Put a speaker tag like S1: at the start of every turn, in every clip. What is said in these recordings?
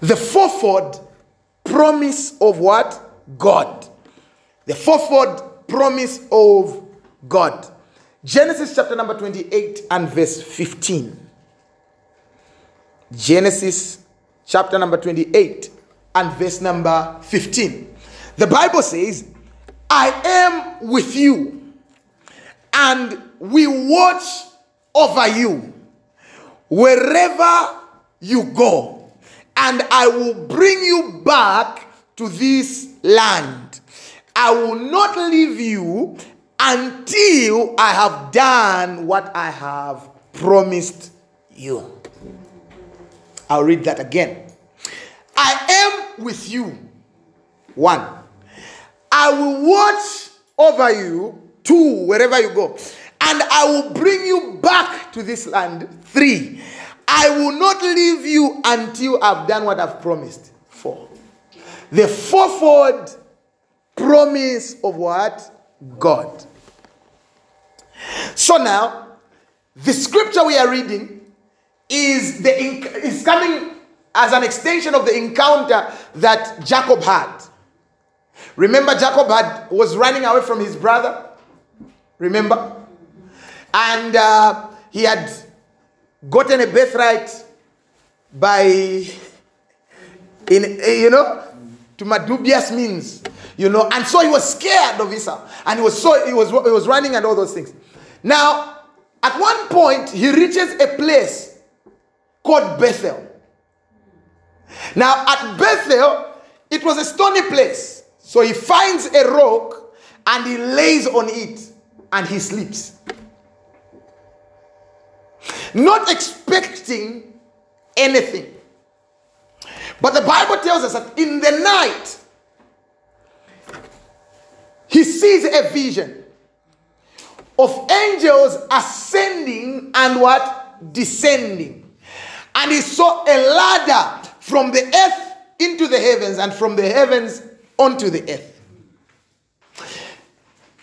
S1: the fourfold promise of what? God. The fourfold promise of God. Genesis chapter number 28 and verse 15. Genesis chapter number 28 and verse number 15. The Bible says, I am with you and we watch over you wherever you go, and I will bring you back to this land. I will not leave you until I have done what I have promised you. I'll read that again. I am with you. One. I will watch over you. Two, wherever you go. And I will bring you back to this land. Three. I will not leave you until I've done what I've promised. Four. The fourfold promise of what? God. So now, the scripture we are reading is the is coming as an extension of the encounter that Jacob had. Remember, Jacob had was running away from his brother. Remember, and uh, he had gotten a birthright by in eh, you know to my dubious means you know. And so he was scared of Esau. And he was so he was he was running and all those things. Now at one point he reaches a place called Bethel. Now at Bethel it was a stony place. So he finds a rock and he lays on it and he sleeps not expecting anything. But the Bible tells us that in the night, he sees a vision of angels ascending and what? Descending. And he saw a ladder from the earth into the heavens and from the heavens onto the earth.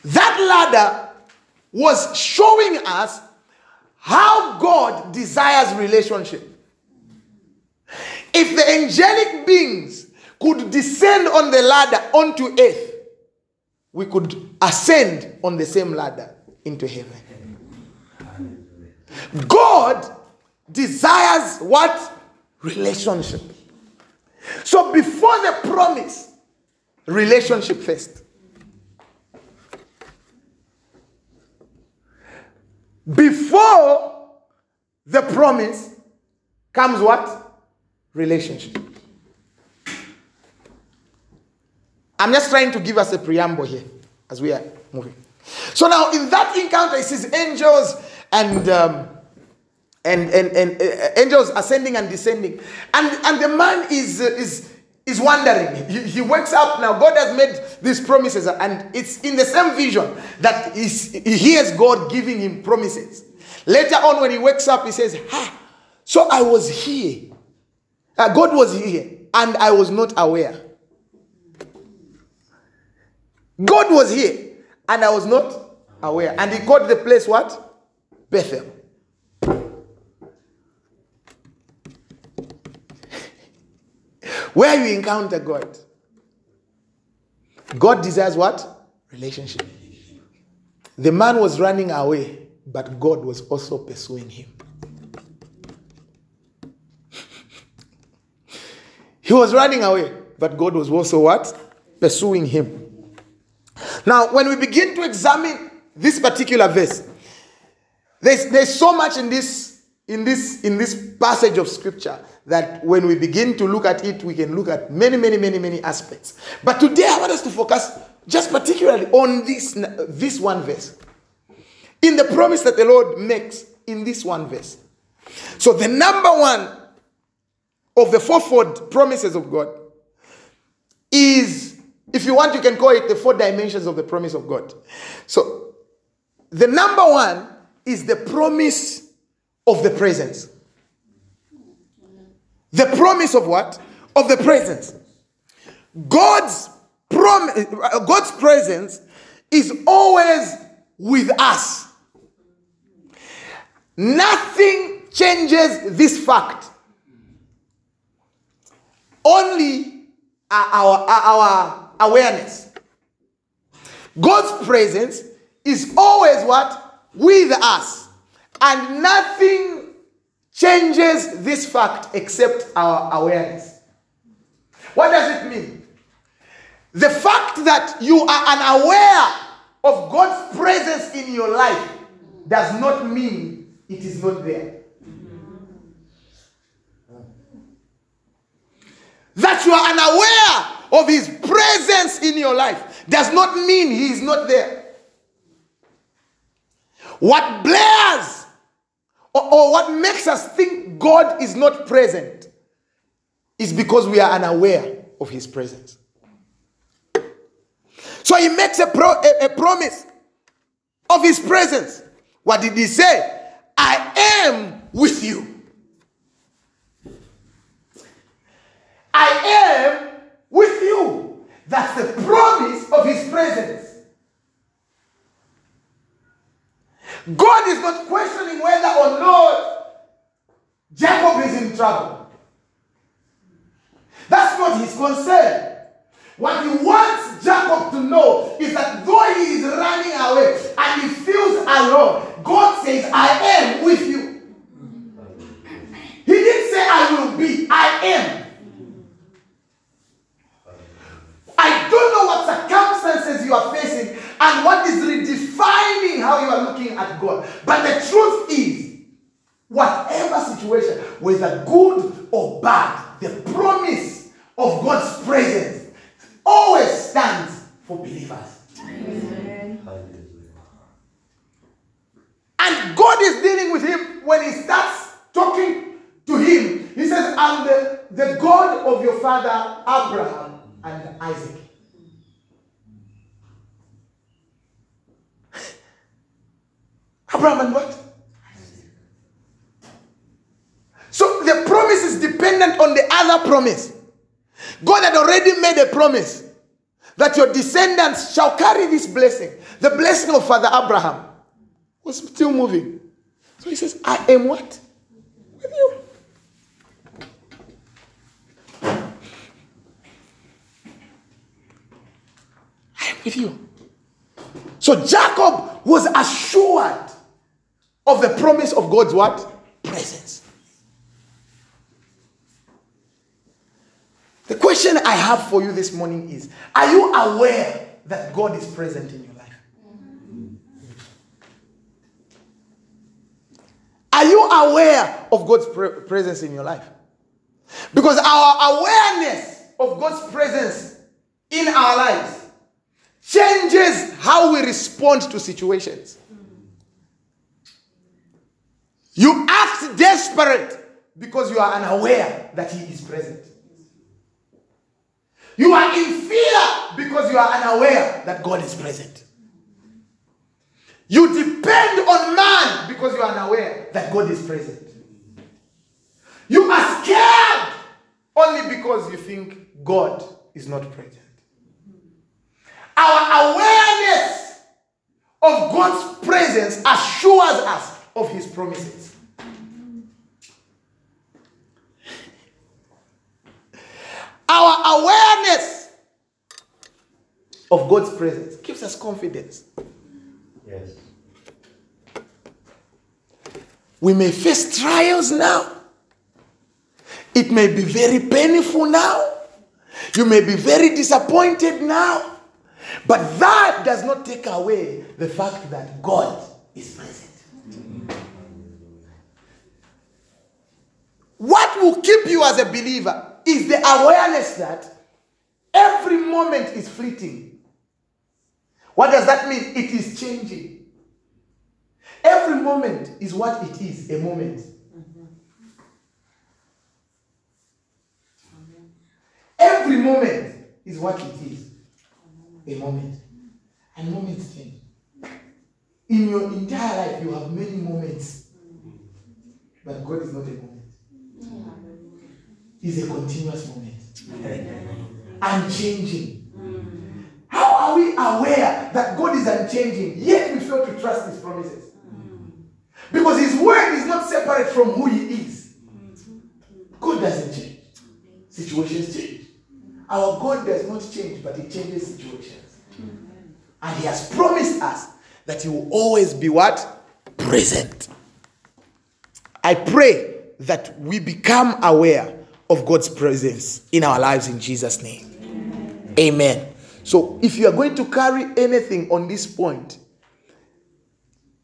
S1: That ladder was showing us how God desires relationship. If the angelic beings could descend on the ladder onto earth, we could ascend on the same ladder into heaven. God desires what? Relationship. So before the promise, relationship first. Before the promise comes what? Relationship. I'm just trying to give us a preamble here as we are moving. So now, in that encounter, it says angels and um, and and, and uh, angels ascending and descending, and and the man is uh, is is wondering. He, he, wakes up now. God has made these promises, and it's in the same vision that he hears God giving him promises. Later on, when he wakes up, he says, Ha, so I was here. Uh, God was here, and I was not aware. God was here, and I was not aware. And he called the place what? Bethel. Where you encounter God. God desires what? Relationship. The man was running away, but God was also pursuing him. he was running away, but God was also what? Pursuing him. Now, when we begin to examine this particular verse, there's, there's so much in this, in, this, in this passage of scripture that when we begin to look at it, we can look at many, many, many, many aspects. But today I want us to focus just particularly on this, this one verse. In the promise that the Lord makes in this one verse. So the number one of the fourfold promises of God is, if you want, you can call it the four dimensions of the promise of God. So the number one is the promise of the presence. The promise of what? Of the presence. God's prom- God's presence is always with us. Nothing changes this fact. only our, our awareness. God's presence is always what? With us. And nothing changes this fact except our awareness. What does it mean? The fact that you are unaware of God's presence in your life does not mean it is not there. That you are unaware of His presence in your life does not mean He is not there. What blares or, or what makes us think God is not present is because we are unaware of His presence. So He makes a, pro, a, a promise of His presence. What did He say? I am with you. I am with you. That's the promise of his presence. God is not questioning whether or not Jacob is in trouble. That's not his concern. What he wants Jacob to know is that though he is running away and he feels alone, God says, I am with you. He didn't say, I will be, I am. I don't know what circumstances you are facing and what is redefining how you are looking at God. But the truth is, whatever situation, whether good or bad, the promise of God's presence always stands for believers. Amen. And God is dealing with him when he starts talking to him. He says, I'm the, the God of your father Abraham and Isaac. Abraham and what? So the promise is dependent on the other promise. God had already made a promise that your descendants shall carry this blessing. The blessing of Father Abraham was still moving. So he says, I am what? With you. I am with you. So Jacob was assured of the promise of God's what? Presence. The question I have for you this morning is Are you aware that God is present in your life? Are you aware of God's pre- presence in your life? Because our awareness of God's presence in our lives changes how we respond to situations. You act desperate because you are unaware that He is present. You are in fear because you are unaware that God is present. You depend on man because you are unaware that God is present. You are scared only because you think God is not present. Our awareness of God's presence assures us of His promises. Our awareness of God's presence gives us confidence.
S2: Yes.
S1: We may face trials now. It may be very painful now. You may be very disappointed now. But that does not take away the fact that God is present. What will keep you as a believer is the awareness that every moment is fleeting. What does that mean? It is changing. Every moment is what it is a moment. Every moment is what it is a moment. And moments change. In your entire life, you have many moments. But God is not a moment. He's a continuous moment. Unchanging. How are we aware that God is unchanging, yet we fail to trust His promises? Because His word is not separate from who He is. God doesn't change. Situations change. Our God does not change, but He changes situations. And He has promised us that He will always be what? Present. I pray that we become aware of God's presence in our lives in Jesus' name. Amen. Amen. So, if you are going to carry anything on this point,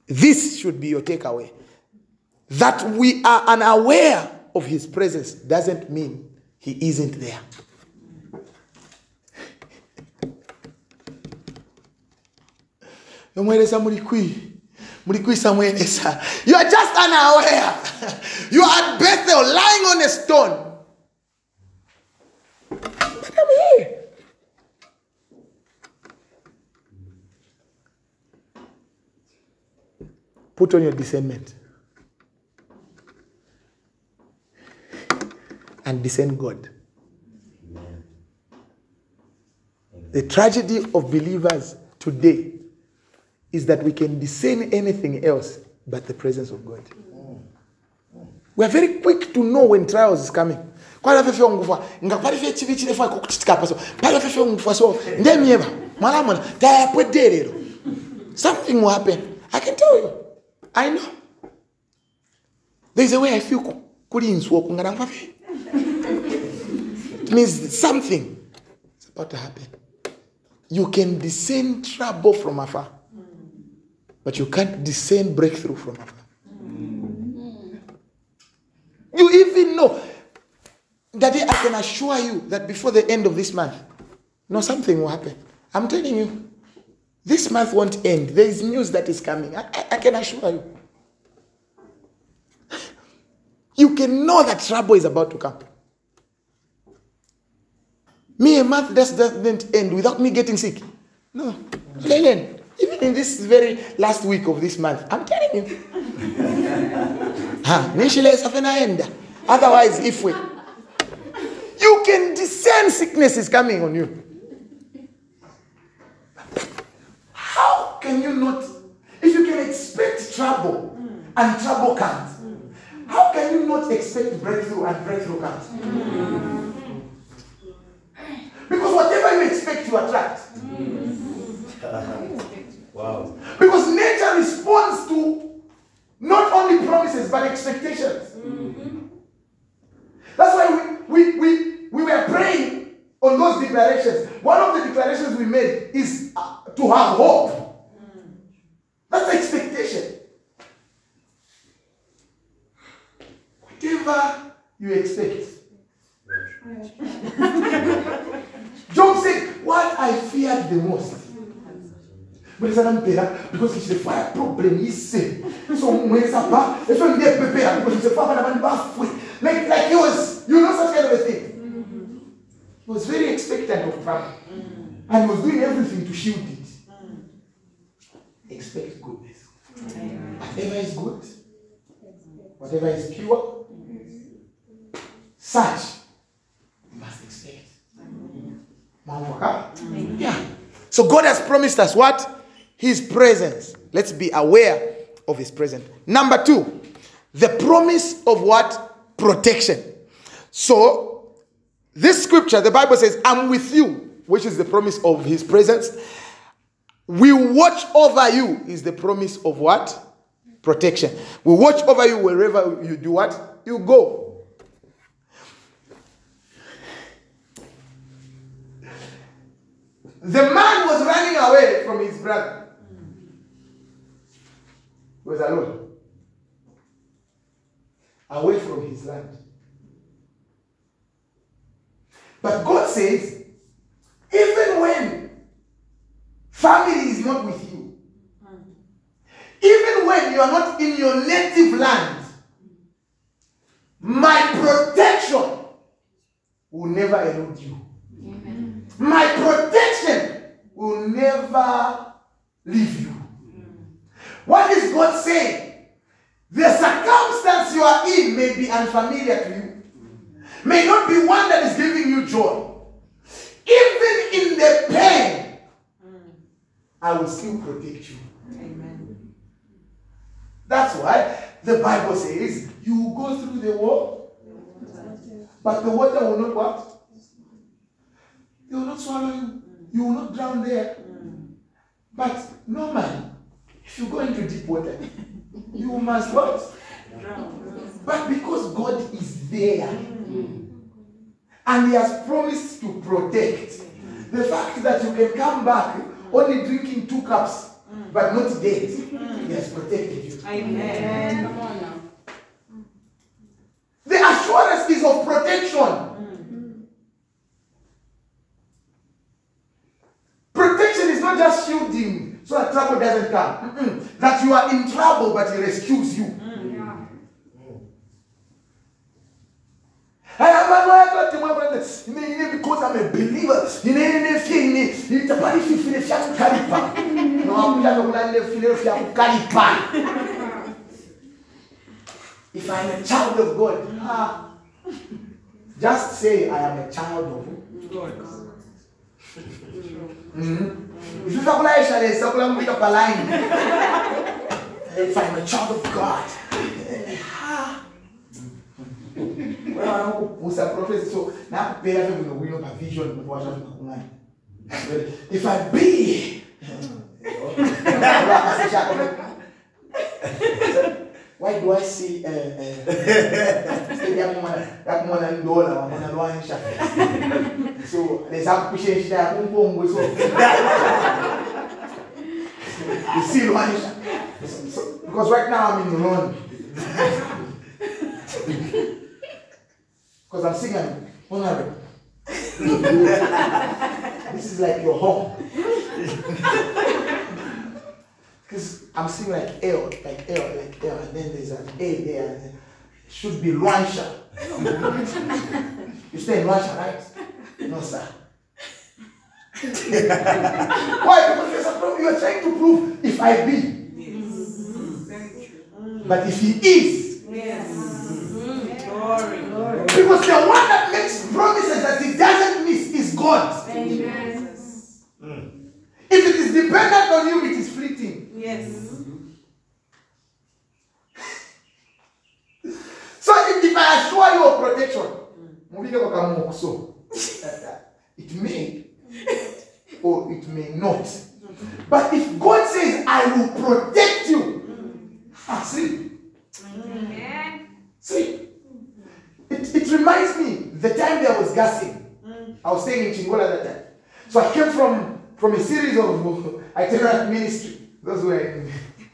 S1: this should be your takeaway. That we are unaware of His presence doesn't mean He isn't there. you are just unaware you are at bethel lying on a stone but i'm here put on your discernment. And discern god. The tragedy of believers today is that we can discern anything else but the presence of God. We are very quick to know when trials is coming. something will happen. I can tell you i know. There is a way i feel it means something is about to happen. You can discern trouble from afar but you can't discern breakthrough from afar. You even know, Daddy, I can assure you that before the end of this month, no, something will happen. I'm telling you, this month won't end. There is news that is coming. I, I, I can assure you. You can know that trouble is about to come. Me, a month just doesn't end without me getting sick. No. Lelen, even in this very last week of this month, I'm telling you. ha, Otherwise, if we you can discern sickness is coming on you. How can you not, if you can expect trouble and trouble comes, how can you not expect breakthrough and breakthrough comes? Because whatever you expect, you attract. Wow. Because nature responds to not only promises but expectations. Mm-hmm. That's why we, we, we, we were praying on those declarations. One of the declarations we made is uh, to have hope. That's expectation. Whatever you expect. Job said, What I feared the most. Mulisa nampera because the fire problem yise so mulisa pa if you get prepared because it's a fire and baffwe like like he was you know such kind of a thing? He was very expectant of trouble and he was doing everything to shield expect goodness whatever is good whatever is pure such you must expect yeah so God has promised us what his presence. Let's be aware of his presence. Number two, the promise of what? Protection. So, this scripture, the Bible says, I'm with you, which is the promise of his presence. We watch over you, is the promise of what? Protection. We watch over you wherever you do what? You go. The man was running away from his brother. He was alone. Away from his land. But God says, even when family is not with you, even when you are not in your native land, my protection will never elude you. Amen. My protection will never leave you. What is God saying? The circumstance you are in may be unfamiliar to you, may not be one that is giving you joy. Even in the pain, I will still protect you. Amen. That's why the Bible says you will go through the wall, but the water will not what? They will not swallow you. You will not drown there. But normally, if you go into deep water, you must what? Drown. But because God is there and He has promised to protect, the fact that you can come back only drinking two cups mm. but not dead, mm. He has protected you.
S2: Amen. Come on now.
S1: The assurance is of protection. Mm. Protection is not just shielding so that trouble doesn't come. Mm-mm. That you are in trouble, but He rescues you. I a because I'm a believer. If I'm a child of God, ah, just say I am a child of God. Mm-hmm. If you talk like Shale, talk like make up a line. If I'm a child of God, ah. So nakupela vile vile wino. If I be Why do I see uh, uh, yakumona ndola wamona lwanisha so lesakupisha shida ya kumbongwe so. You see so, because right now I'm in the London because I'm singing honorable this is like your home because I'm singing like L, like L, like L, and then there's an A there, and it should be Luanshya. you stay in Luanshya, right? No, sir. Why? Because there's a problem. You are trying to prove if I be. Yes. Mm-hmm.
S2: Very true.
S1: But if he is,
S2: Yes. Glory. Glory.
S1: because the one that makes promises that he doesn't miss is God.
S2: Amen.
S1: If it is dependent on you, it is fleeting.
S2: Yes.
S1: So if, if I assure you of protection, so it may or it may not. But if God says, I will protect you, ah, see, see, it, it reminds me the time there was gassing. Mm. I was staying in Chingola that time. So I came from from a series of itinerant ministry. Those were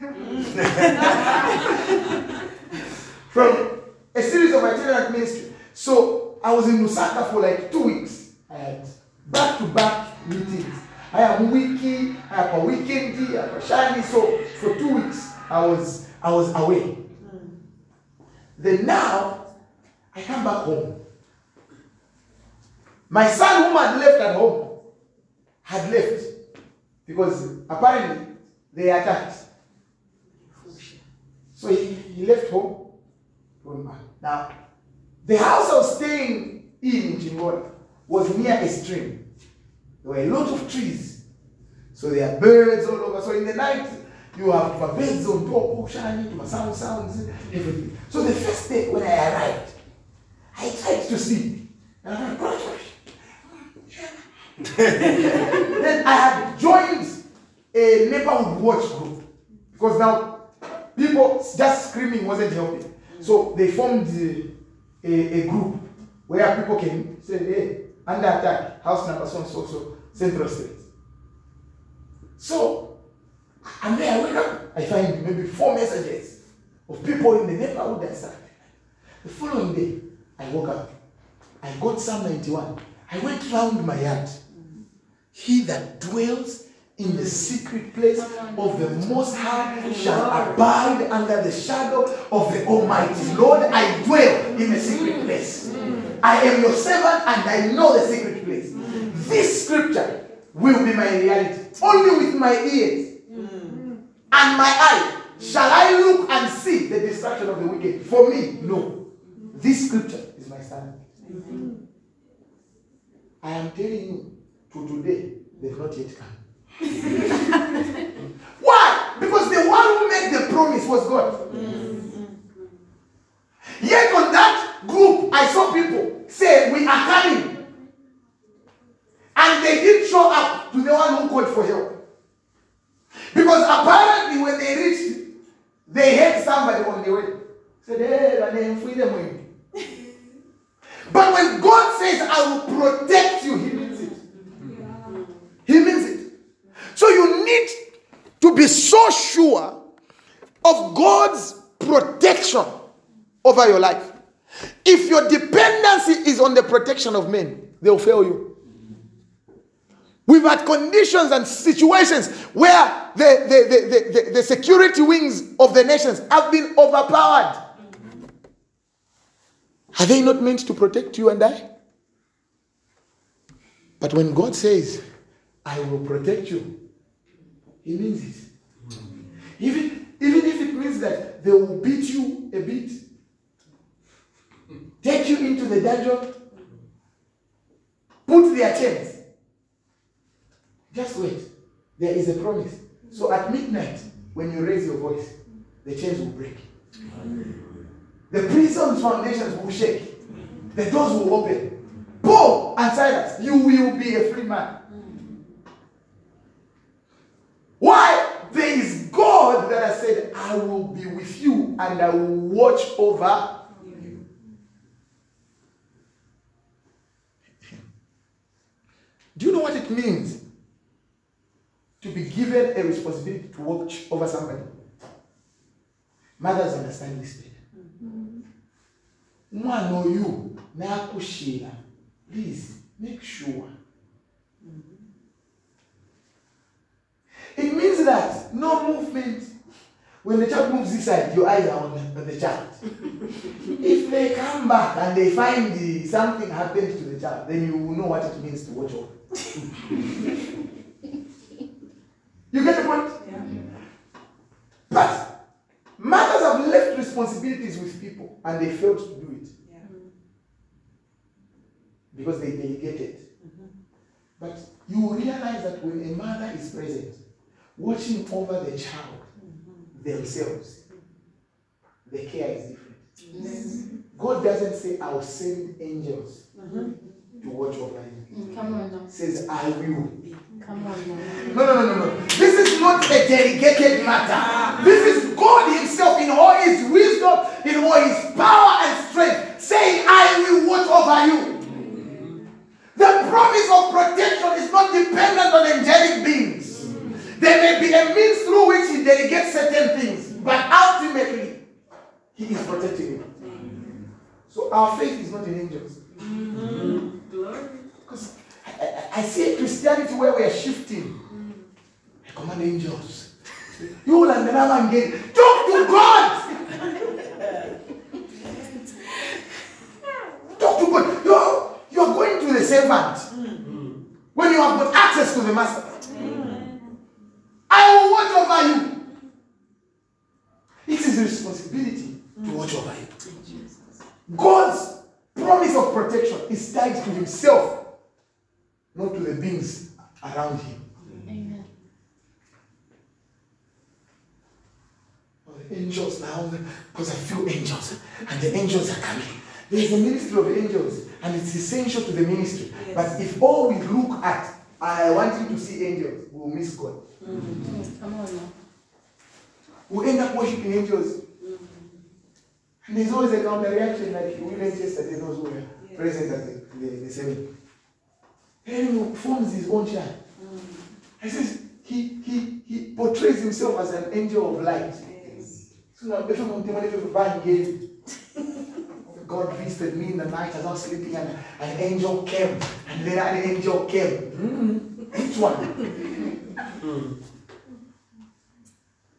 S1: from a series of itinerant ministry. So I was in Lusaka for like two weeks. I had back to back meetings. I am wiki, I have a weekend, I have a shiny. So for two weeks I was I was away. Mm. Then now I come back home. My son, whom had left at home, had left because apparently they attacked. So he, he left home. Now, the house I was staying in in Chingola was near a stream. There were a lot of trees. So there are birds all over. So in the night, you have birds on top, oh, shining, my sound sounds, everything. So the first day when I arrived, I tried to sleep. And I'm like, "Gosh, gosh." then I had joined a neighborhood watch group because now people just screaming wasn't helping. So they formed a, a, group where people came, say, hey, under attack, house number so and so, so, Central Street. So, and then I wake up, I find maybe four messages of people in the neighborhood and stuff. The following day, I woke up. I got Psalm 91. I went round my yard. He that dwells in the secret place of the Most High shall abide under the shadow of the Almighty. Lord, I dwell in the secret place. I am your servant and I know the secret place. This scripture will be my reality. Only with my ears and my eye shall I look and see the destruction of the wicked. For me, no. This scripture my standard. I am telling you, to today, they've not yet come. Why? Because the one who made the promise was God. Yet on that group, I saw people say, We are coming. And they didn't show up to the one who called for help. Because apparently, when they reached, they had somebody on the way. Said, hey, my name, freedom. But when God says, I will protect you, He means it. He means it. So you need to be so sure of God's protection over your life. If your dependency is on the protection of men, they'll fail you. We've had conditions and situations where the, the, the, the, the security wings of the nations have been overpowered. Are they not meant to protect you and I? But when God says, I will protect you, He means it. Even, even if it means that they will beat you a bit, take you into the dungeon, put their chains. Just wait. There is a promise. So at midnight, when you raise your voice, the chains will break. The prison's foundations will shake. The doors will open. Paul and Silas, you will be a free man. Why? There is God that has said, I will be with you and I will watch over you. Do you know what it means to be given a responsibility to watch over somebody? Mothers understand this Umwana oyu nakushira. Please make sure. It means that no movement. When the child moves this side, your eyes are on the, on the child. if they come back and they find the, something happened to the child, then you will know what it means to watch over. you get the point?
S2: Yeah.
S1: But mothers have left responsibilities with people and they failed to do. Because they delegated. Mm-hmm. But you realize that when a mother is present, watching over the child mm-hmm. themselves, the care is different. God doesn't say, I'll send angels mm-hmm. to watch over you.
S3: Mm, come on now.
S1: Says, I will.
S3: Come on now.
S1: No, no, no, no, no. This is not a delegated matter. This is God Himself in all His wisdom, in all His power and strength, saying, I will watch over you. The promise of protection is not dependent on angelic beings. There may be a means through which He delegates certain things, but ultimately, He is protecting you. So our faith is not in angels.
S2: Glory.
S1: Because I, I, I see a Christianity where we are shifting. I command angels. You will and again. Talk to God. Talk to God. You're, you're going to the servant when you have got access to the master. I will watch over you. It is a responsibility to watch over you. God's promise of protection is tied to himself, not to the beings around him.
S3: Amen.
S1: Oh, the angels now, because I feel angels, and the angels are coming. There is a ministry of angels, and it's essential to the ministry.
S2: Yes.
S1: But if all we look at, I want you to see angels, we'll miss God.
S3: Mm, Come on now.
S1: We'll end up worshiping angels. And there's always a counter reaction, like we went yesterday, those who were
S2: Yes.
S1: present at the, the, the seminar. He forms his own child. He says he, he, he portrays himself as an angel of light.
S2: Yes.
S1: So now, if I'm going to buy again, God visited me in the night as I was sleeping, and an angel came, and then an angel came. Mm, Which one?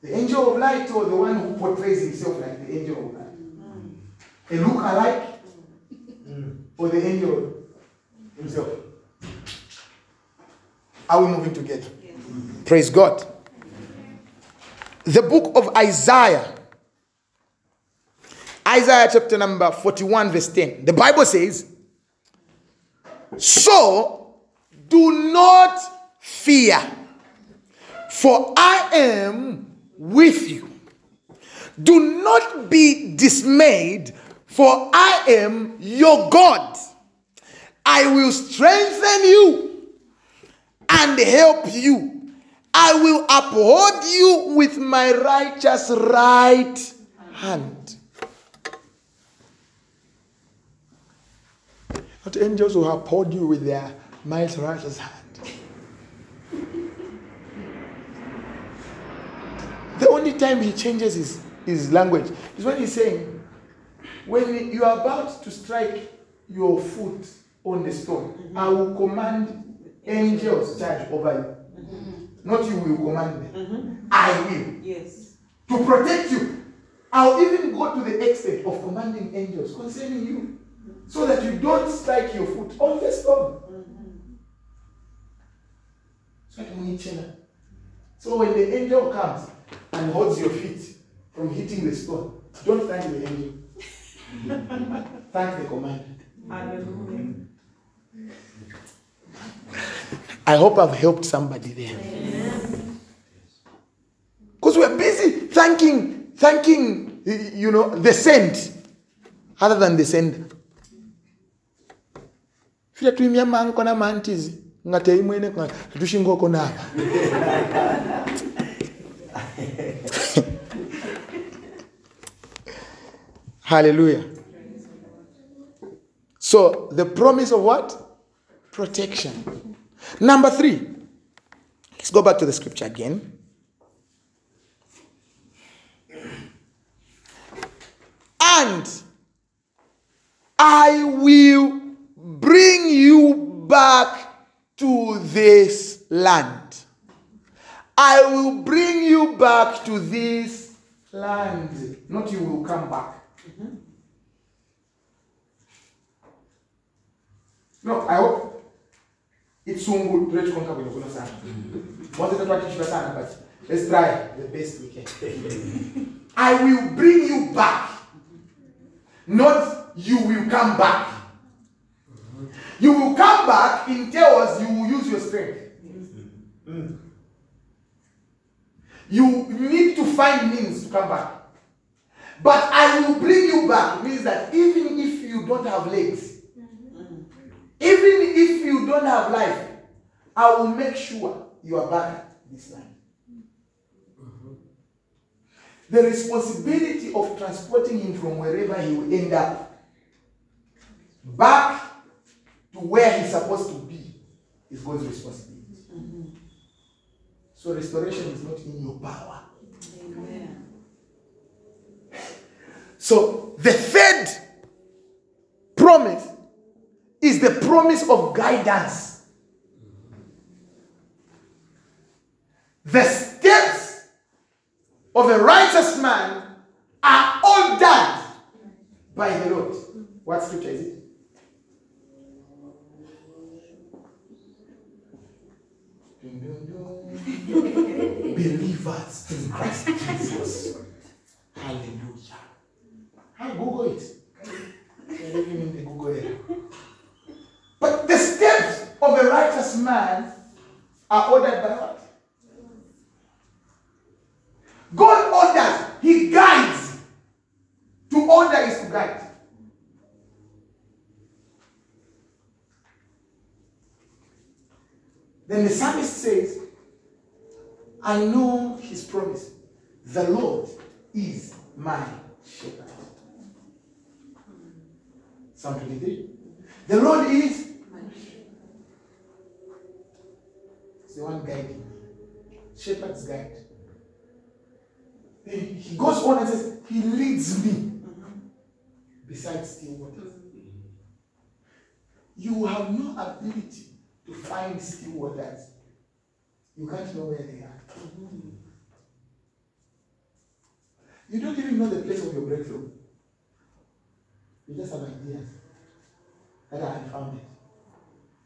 S1: The angel of light or the one who portrays himself like the angel of light? A look-alike or mm. the angel himself? Are we moving together?
S2: Yes.
S1: Praise God. The book of Isaiah. Isaiah chapter number 41, verse 10. The Bible says, So do not fear, for I am with you. Do not be dismayed, for I am your God. I will strengthen you. and help you. I will uphold you with my righteous right hand. Not angels will uphold you with their mighty righteous hand. The only time he changes his, his language is when he's saying, when you are about to strike your foot on the stone, mm-hmm. I will command angels to charge over you. Mm-hmm. Not you will command them. Mm-hmm. I will.
S2: Yes.
S1: To protect you. I'll even go to the extent of commanding angels concerning you. So that you don't strike your foot on the stone. So that when. So when the angel comes and holds your feet from hitting the stone, don't thank the angel. Thank the commander. I hope I've helped somebody there. Because we're busy thanking, thanking, you know, the saint, other than the sender. fira tuimya manko na mantizi nga teimwene kwa hallelujah so the promise of what protection number three let's go back to the scripture again and I will bring you back to this land. I will bring you back to this land. Not you will come back. No, I hope it's sungu tunachokonka kwenye kuna sana. Mwanzo tatuakishika sana but let's try the best we can. I will bring you back. Not you will come back. You will come back in chaos, you will use your strength. You need to find means to come back. But I will bring you back means that even if you don't have legs, even if you don't have life, I will make sure you are back this land. The responsibility of transporting him from wherever he will end up back to where he's supposed to be is God's responsibility. So restoration is not in your power.
S2: Amen.
S1: So the third promise is the promise of guidance. The steps of a righteous man are ordered by the Lord. What scripture is it? Believers in Christ Jesus. Hallelujah. I Google it. You're living in the Google. But the steps of a righteous man are ordered by what? God orders, He guides. To order is to guide. Then the psalmist says, I know his promise. The Lord is my shepherd. Psalm 23. The Lord is He's the one guiding. Shepherd's guide. He goes on and says, He leads me beside still waters. You have no ability to find still waters. You can't know where they are. You don't even know the place of your breakthrough. You just have ideas that I found it.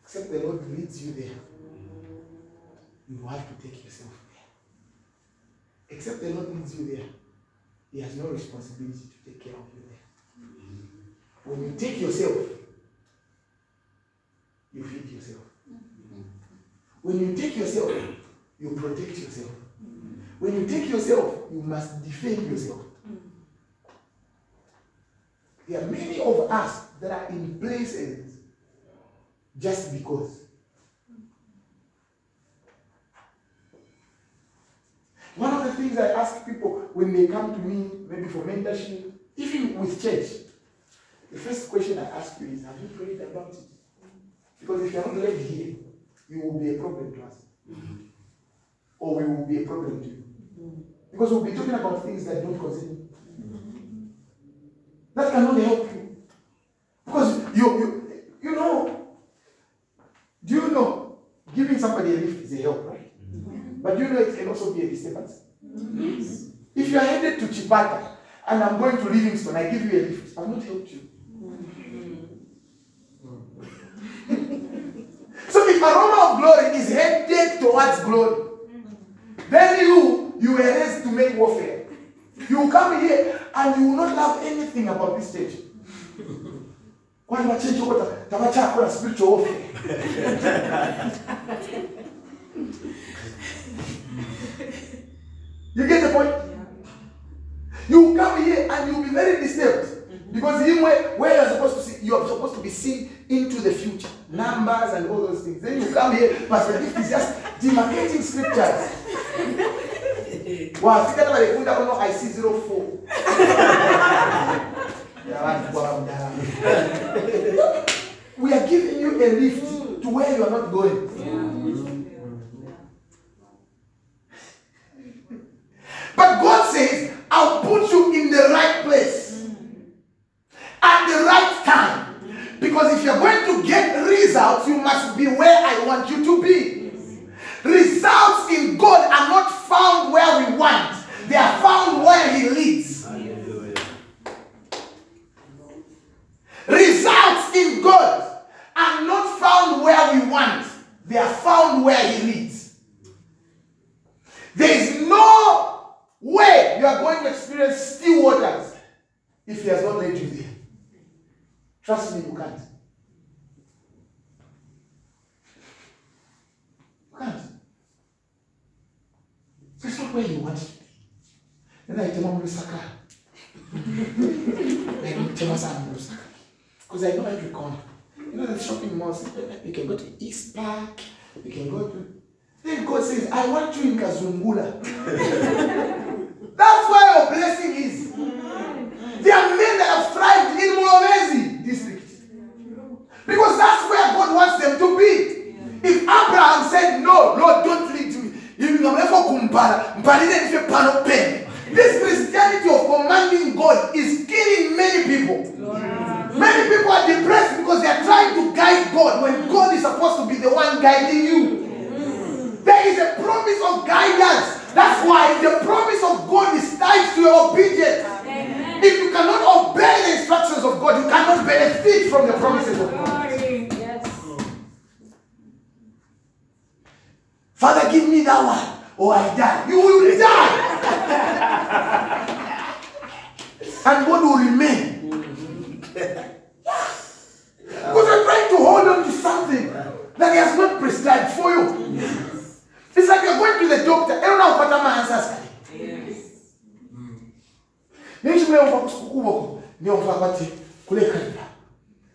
S1: Except the Lord leads you there. You have to take yourself there. Except the Lord leads you there. He has no responsibility to take care of you there. When you take yourself, you feed yourself. When you take yourself, you protect yourself. When you take yourself, you must defend yourself. There are many of us that are in places just because. Of the things I ask people when they come to me, maybe for mentorship, even with church, the first question I ask you is, have you prayed about it? Because if you're not led here, you will be a problem to us. Or we will be a problem to you. Because we'll be talking about things that don't concern you. That cannot help you. Because you, you, you know, do you know giving somebody a lift is a help, right? But you know it can also be a disturbance. If you are headed to Chipata and I'm going to Livingstone, I give you a lift, I've not helped you. so if aroma of glory is headed towards glory, then you you were raised to make warfare. You will come here and you will not love anything about this church. Kwani wachenji huko ta- tawacha kuna spiritual warfare. You get the point? You come here and you'll be very disturbed. Mm-hmm. Because in where, where you're supposed to see, you're supposed to be seen into the future. Numbers and all those things. Then you come here, Gift is just demarcating scriptures. wafika hata walifunda kono IC 04 Ya watu kwa mdara. we are giving you a lift to where you are not going but God says I'll put you in the right place at the right time because if you're going to get results you must be where I want you to be Results in God are not found where we want, they are found where He leads. Results in God are not found where we want, they are found where He leads. There is no way you are going to experience still waters if He has not led you there. Trust me, you can't. You can't. That's not where you want to be. Then I tell Lusaka. Because I know every corner. You know the shopping malls. You can go to East Park. You can go to. Then God says, I want you in Kazungula. That's where your blessing is. There are men that have thrived in Mulobezi district. Because that's where God wants them to be. If Abraham said, No, Lord, don't lead me. This Christianity of commanding God is killing many people. Many people are depressed because they are trying to guide God when God is supposed to be the one guiding you. There is a promise of guidance. That's why the promise of God is tied to your obedience. If you cannot obey the instructions of God, you cannot benefit from the promises of God. Father, give me that one, or I die. You will die. and God will remain. Because you're trying to hold on to something that He has not prescribed for you. It's like you're going to the doctor. I don't know what my answers. nechimeuva kusukuvoko neova kwati kule kariba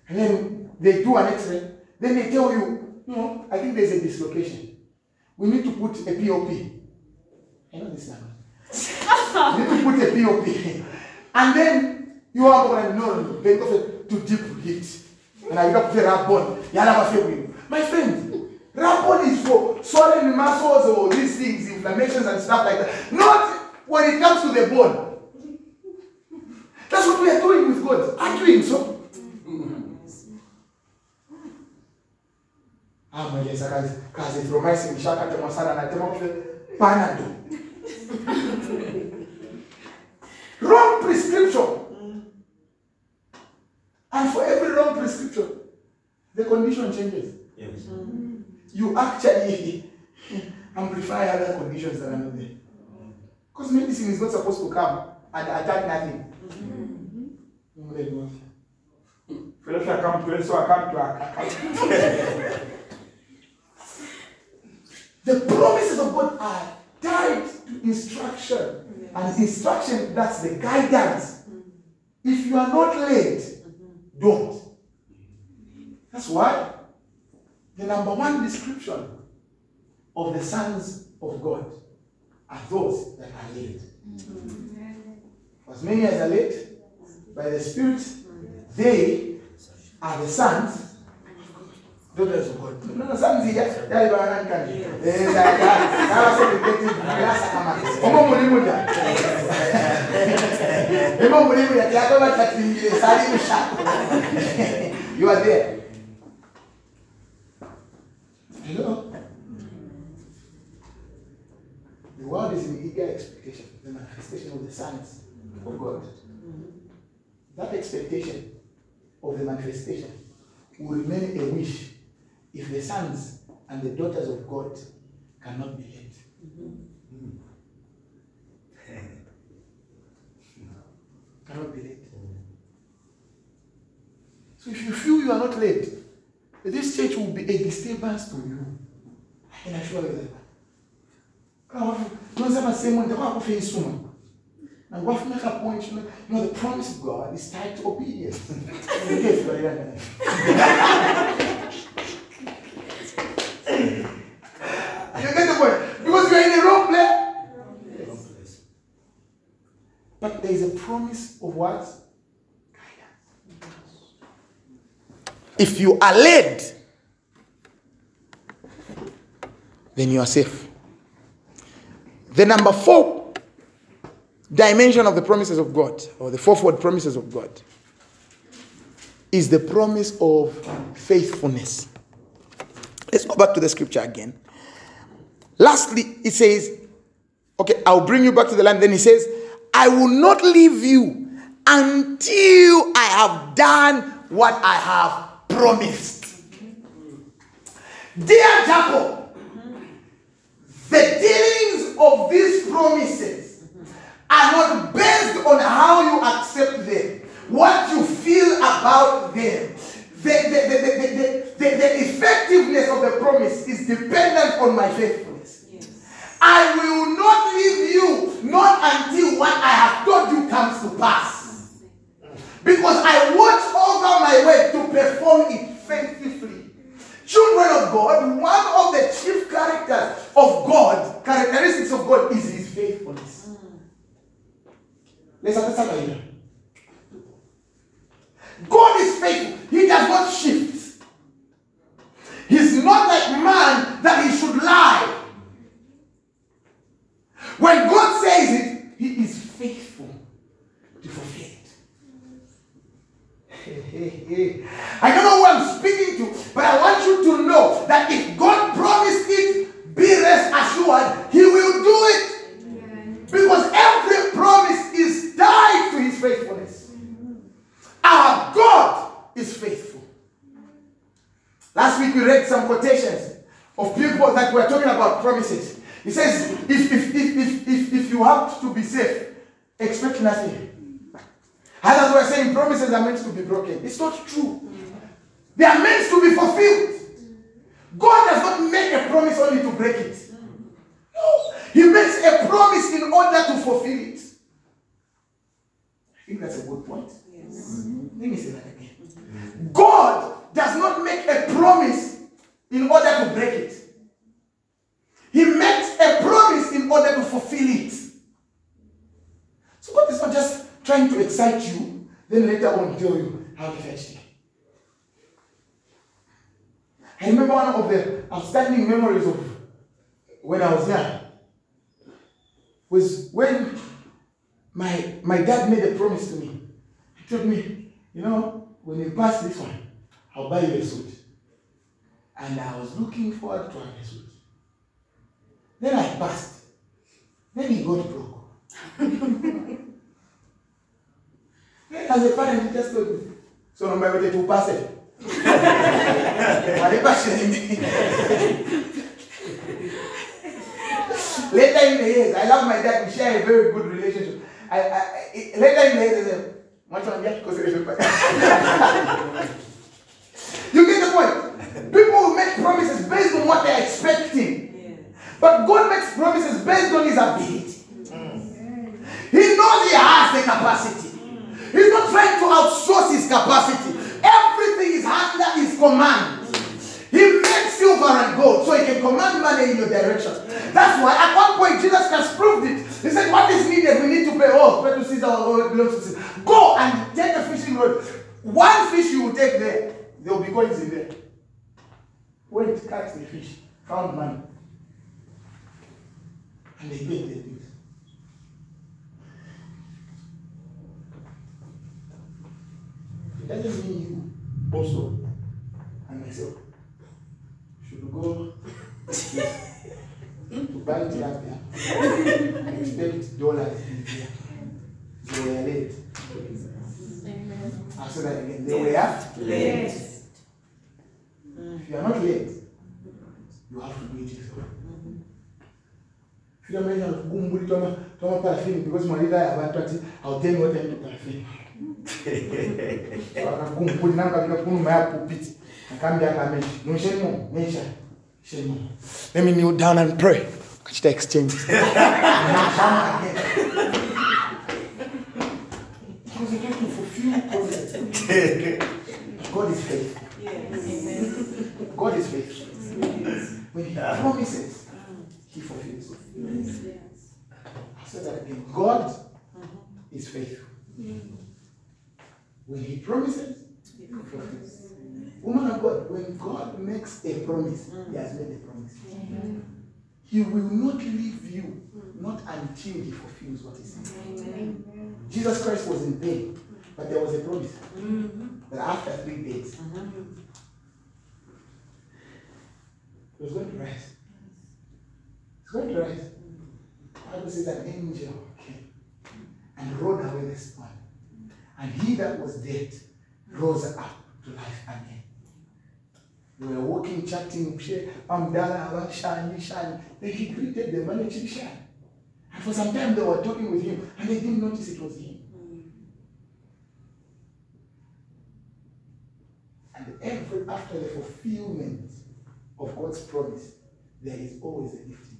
S1: and then they do an x-ray. Then they tell you no i think there's a dislocation. We need to put a pop i know this number. We need to put a pop and then you are going no no they go to deep heat and i got the rap bone yala my friend bone is for swollen muscles or these things inflammations and stuff like that not when it comes to the bone that's what we are doing with God. Arguing so. Ah, mwenye kazi thromycin nishakatema sana natema kwa panado. Wrong prescription. And for every wrong prescription, the condition changes. You actually amplify other conditions that are not there. Because medicine is not supposed to come and attack nothing. Mungu ndiye afya. Philadelphia come to so I come to The promises of God are tied to instruction. And instruction, that's the guidance. Mm-hmm. If you are not led, don't. That's why the number one description of the sons of God are those that are led. As many as are led by the Spirit, they are the sons. Daughters of God. No, no, sons here, they are the country. Eh, kama. Omo mulimu da. Mulimu ya sali msha. You are there. Hello? The world is in eager expectation, the manifestation of the sons of God. That expectation of the manifestation will remain a wish if the sons and the daughters of God cannot be led. Hmm. cannot be led. So if you feel you are not led, this church will be a disturbance to you. I can assure you that. Tunasema sehemu nitakuwa kufeli suma na wafika point you know, you know the promise of God is tied to obedience. You get the point? Because you are in the wrong place. But there is a promise of what? If you are led then you are safe the number four dimension of the promises of God, or the fourfold promises of God, is the promise of faithfulness. Let's go back to the scripture again. Lastly, it says, okay, I'll bring you back to the land. Then he says, I will not leave you until I have done what I have promised. Dear Jacob, the dealings of these promises are not based on how you accept them, what you feel about them. The, the, the, the, the, effectiveness of the promise is dependent on my faithfulness. I will not leave you, not until what I have told you comes to pass. Because I watch over my word to perform it faithfully. Children of God, one of the chief characters of God, characteristics of God, is his faithfulness. Let's understand that. God is faithful. He does not shift. He's not like man that he should lie. When God says it, he is faithful to fulfill it. I don't know who I'm speaking to, but I want you to know that if God promised it, be rest assured, He will do it. Because every promise is tied to His faithfulness. Our God is faithful. Last week we read some quotations of people that were talking about promises. He says, if, if, if, if, if, if you have to be safe, expect nothing. Others were saying promises are meant to be broken. It's not true. They are meant to be fulfilled. God does not make a promise only to break it. No. He makes a promise in order to fulfill it. I think that's a good point. Let me say that again. God does not make a promise in order to break it. He makes a promise in order to fulfill it. So God is not just trying to excite you, then later on tell you how to fetch it. I remember one of the outstanding memories of when I was young was when my my dad made a promise to me. He told me, you know, when you pass this one, I'll buy you a suit. And I was looking forward to a suit. Then I passed. Then he got broke. then As a parent, he just told me, so no matter to pass it. Later in the years, I love my dad. We share a very good relationship. I, I, I- later in the years, I said, "Much on that because You get the point? People make promises based on what they're expecting. But God makes promises based on his ability. He knows he has the capacity. He's not trying to outsource his capacity. Everything is under his command. He makes silver and God, so he can command money in your direction. That's why at one point Jesus Christ proved it. He said, What is needed? We need to pay. Oh, pay to Caesar it belongs to Caesar. Go and take a fishing rod. One fish you will take there, there will be coins in there. Went, catch the fish, found money. And they paid the bills. Doesn't mean you also and myself should go to buy tilapia and expect dollars in here. They were late.
S3: Amen.
S1: I said that again. They were
S2: Late.
S1: If you are not late, you have to do it yourself. Fika mwenye kugumbuli toma toma parfum because mwalida abantu ati I'll tell you what time to parfum. Akagumbuli nanga bika kunuma ya. Akambia akameshi. No shemo, mesha. Shemo. Let me kneel down and pray. Kachita exchange. God is faithful.
S2: Yes.
S1: God is faithful. When He promises, He fulfills.
S2: Yes.
S1: I said that again. God is faithful. When He promises, He fulfills. Woman of God, when God makes a promise, He has made a promise. He will not leave you, not until He fulfills what He.
S2: Amen.
S1: Jesus Christ was in pain, but there was a promise
S2: Mhm.
S1: that after three days. He was going to rise. He's going to rise. Bible says an angel came and rolled away the stone. And he that was dead rose up to life again. They were walking, chatting, Amdala, um, shine, shine. Then he greeted and actually shine. And for some time they were talking with him and they didn't notice it was him. And every after the fulfillment of God's promise, there is always a lifting.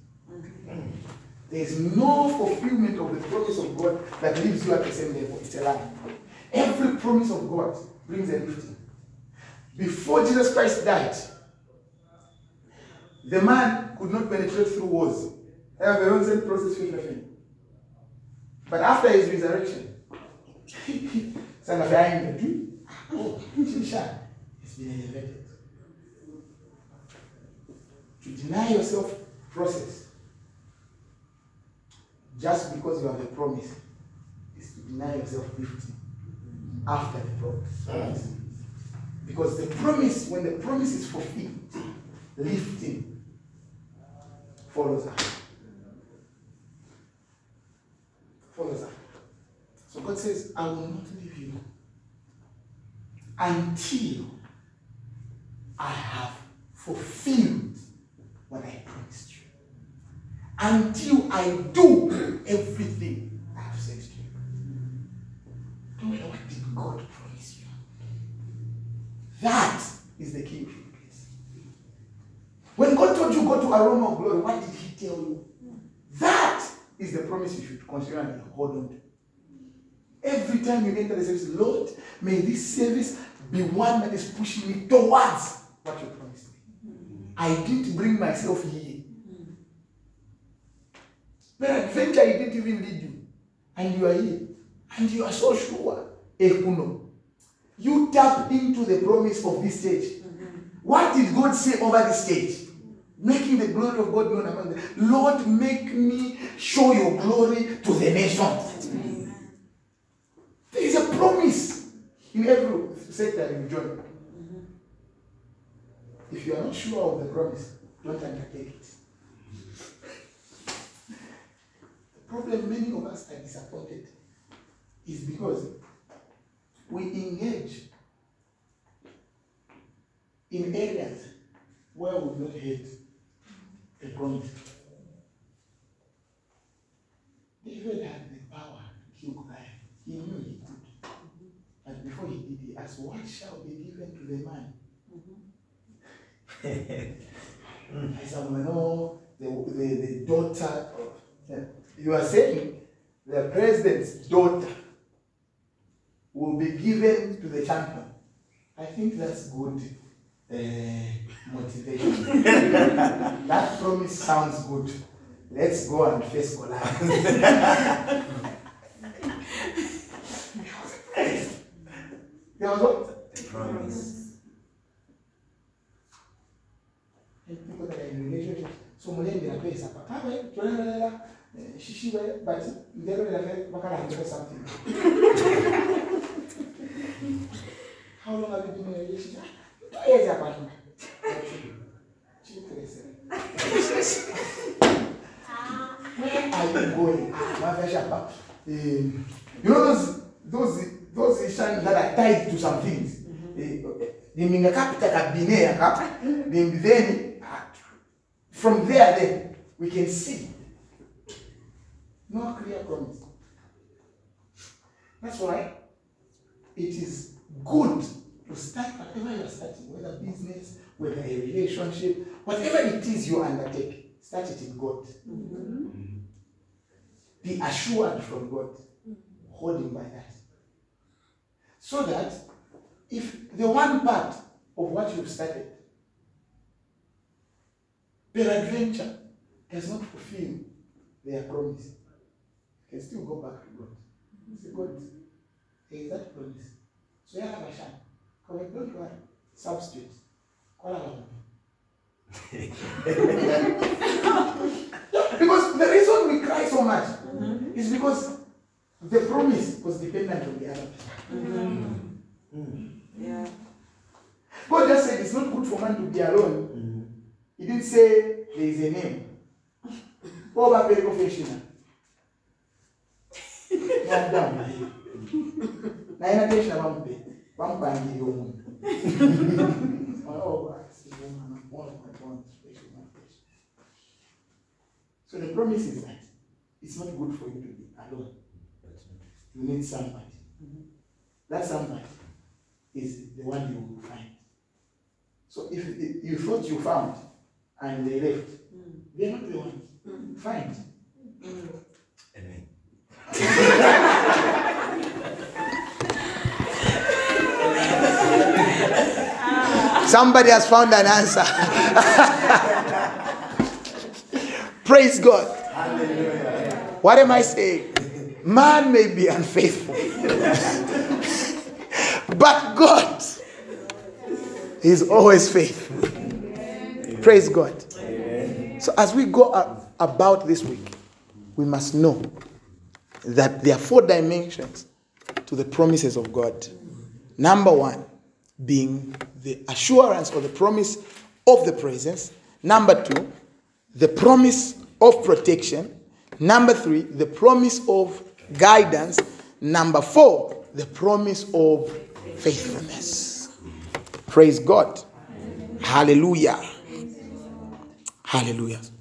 S1: There is no fulfillment of the promise of God that leaves you at the same level. It's a lie. Every promise of God brings a lifting. Before Jesus Christ died, the man could not penetrate through walls. Have the own same process with nothing. But after his resurrection, Son of Abraham, oh, it's been elevated. To deny yourself process just because you have a promise is to deny yourself lifting after the promise. Mm. Because the promise, when the promise is fulfilled, lifting follows up. Follows up. So God says, I will not leave you until I have fulfilled what I promised you. Until I do everything I have said to you. Don't know God promise you? That is the key place. When God told you go to a aroma of glory, what did He tell you? That is the promise you should consider and hold on to. Every time you enter the service, Lord, may this service be one that is pushing me towards what you promised me. I didn't bring myself here. Peradventure, I didn't even lead you. And you are here. And you are so sure. Ekuno. You tap into the promise of this stage. What did God say over this stage? Making the glory of God known among them. Lord, make me show your glory to the nations. There is a promise in every sector you join. If you are not sure of the promise, don't undertake it. The problem many of us are disappointed is because we engage in areas where we've not had a promise. David had the power to kill Goliath. He knew he could. But before he did, he asked, What shall be given to the man? I said, no, the, the, the daughter of, you are saying the president's daughter will be given to the champion. I think that's good. uh, motivation. that promise sounds good. Let's go and face Goliath. there was what?
S4: Promise.
S1: People that are in relationship. So pesa are you going? Ah, you know those those those Ishan that are tied to some things. Niminga kabine kap. Then ah, from there then we can see no clear promise. That's why it is good to start whatever you're starting, whether business, whether a relationship, whatever it is you undertake, start it in God. Mm-hmm. Be assured from God. Hold Him by that. So that if the one part of what you've started, peradventure, does not fulfill their promise, you can still go back to God. Say, God, there is that promise. So you have a shot. Correct, don't worry. Substitute. Call out. because the reason we cry so much mm-hmm. is because the promise was dependent on the other person. Mm-hmm. Mm.
S2: Yeah.
S1: God just said it's not good for man to be alone. Mm-hmm. He didn't say there is a name. Oba very professional. Yadamu. Na ina tesha bampe. Bampangira omuntu. Oh, I see woman, one of my bonds, special man. So the promise is that it's not good for you to be alone. You need somebody. That somebody is the one you will find. So if if you thought you found and they left, they're not the ones. Find. Mm.
S4: Amen.
S1: Somebody has found an answer. Praise God. What am I saying? Man may be unfaithful, but God is always faithful. Praise God. So, as we go about this week, we must know that there are four dimensions to the promises of God. Number one being the assurance or the promise of the presence. Number two, the promise of protection. Number three, the promise of guidance. Number four, the promise of faithfulness. Praise God. Hallelujah. Hallelujah.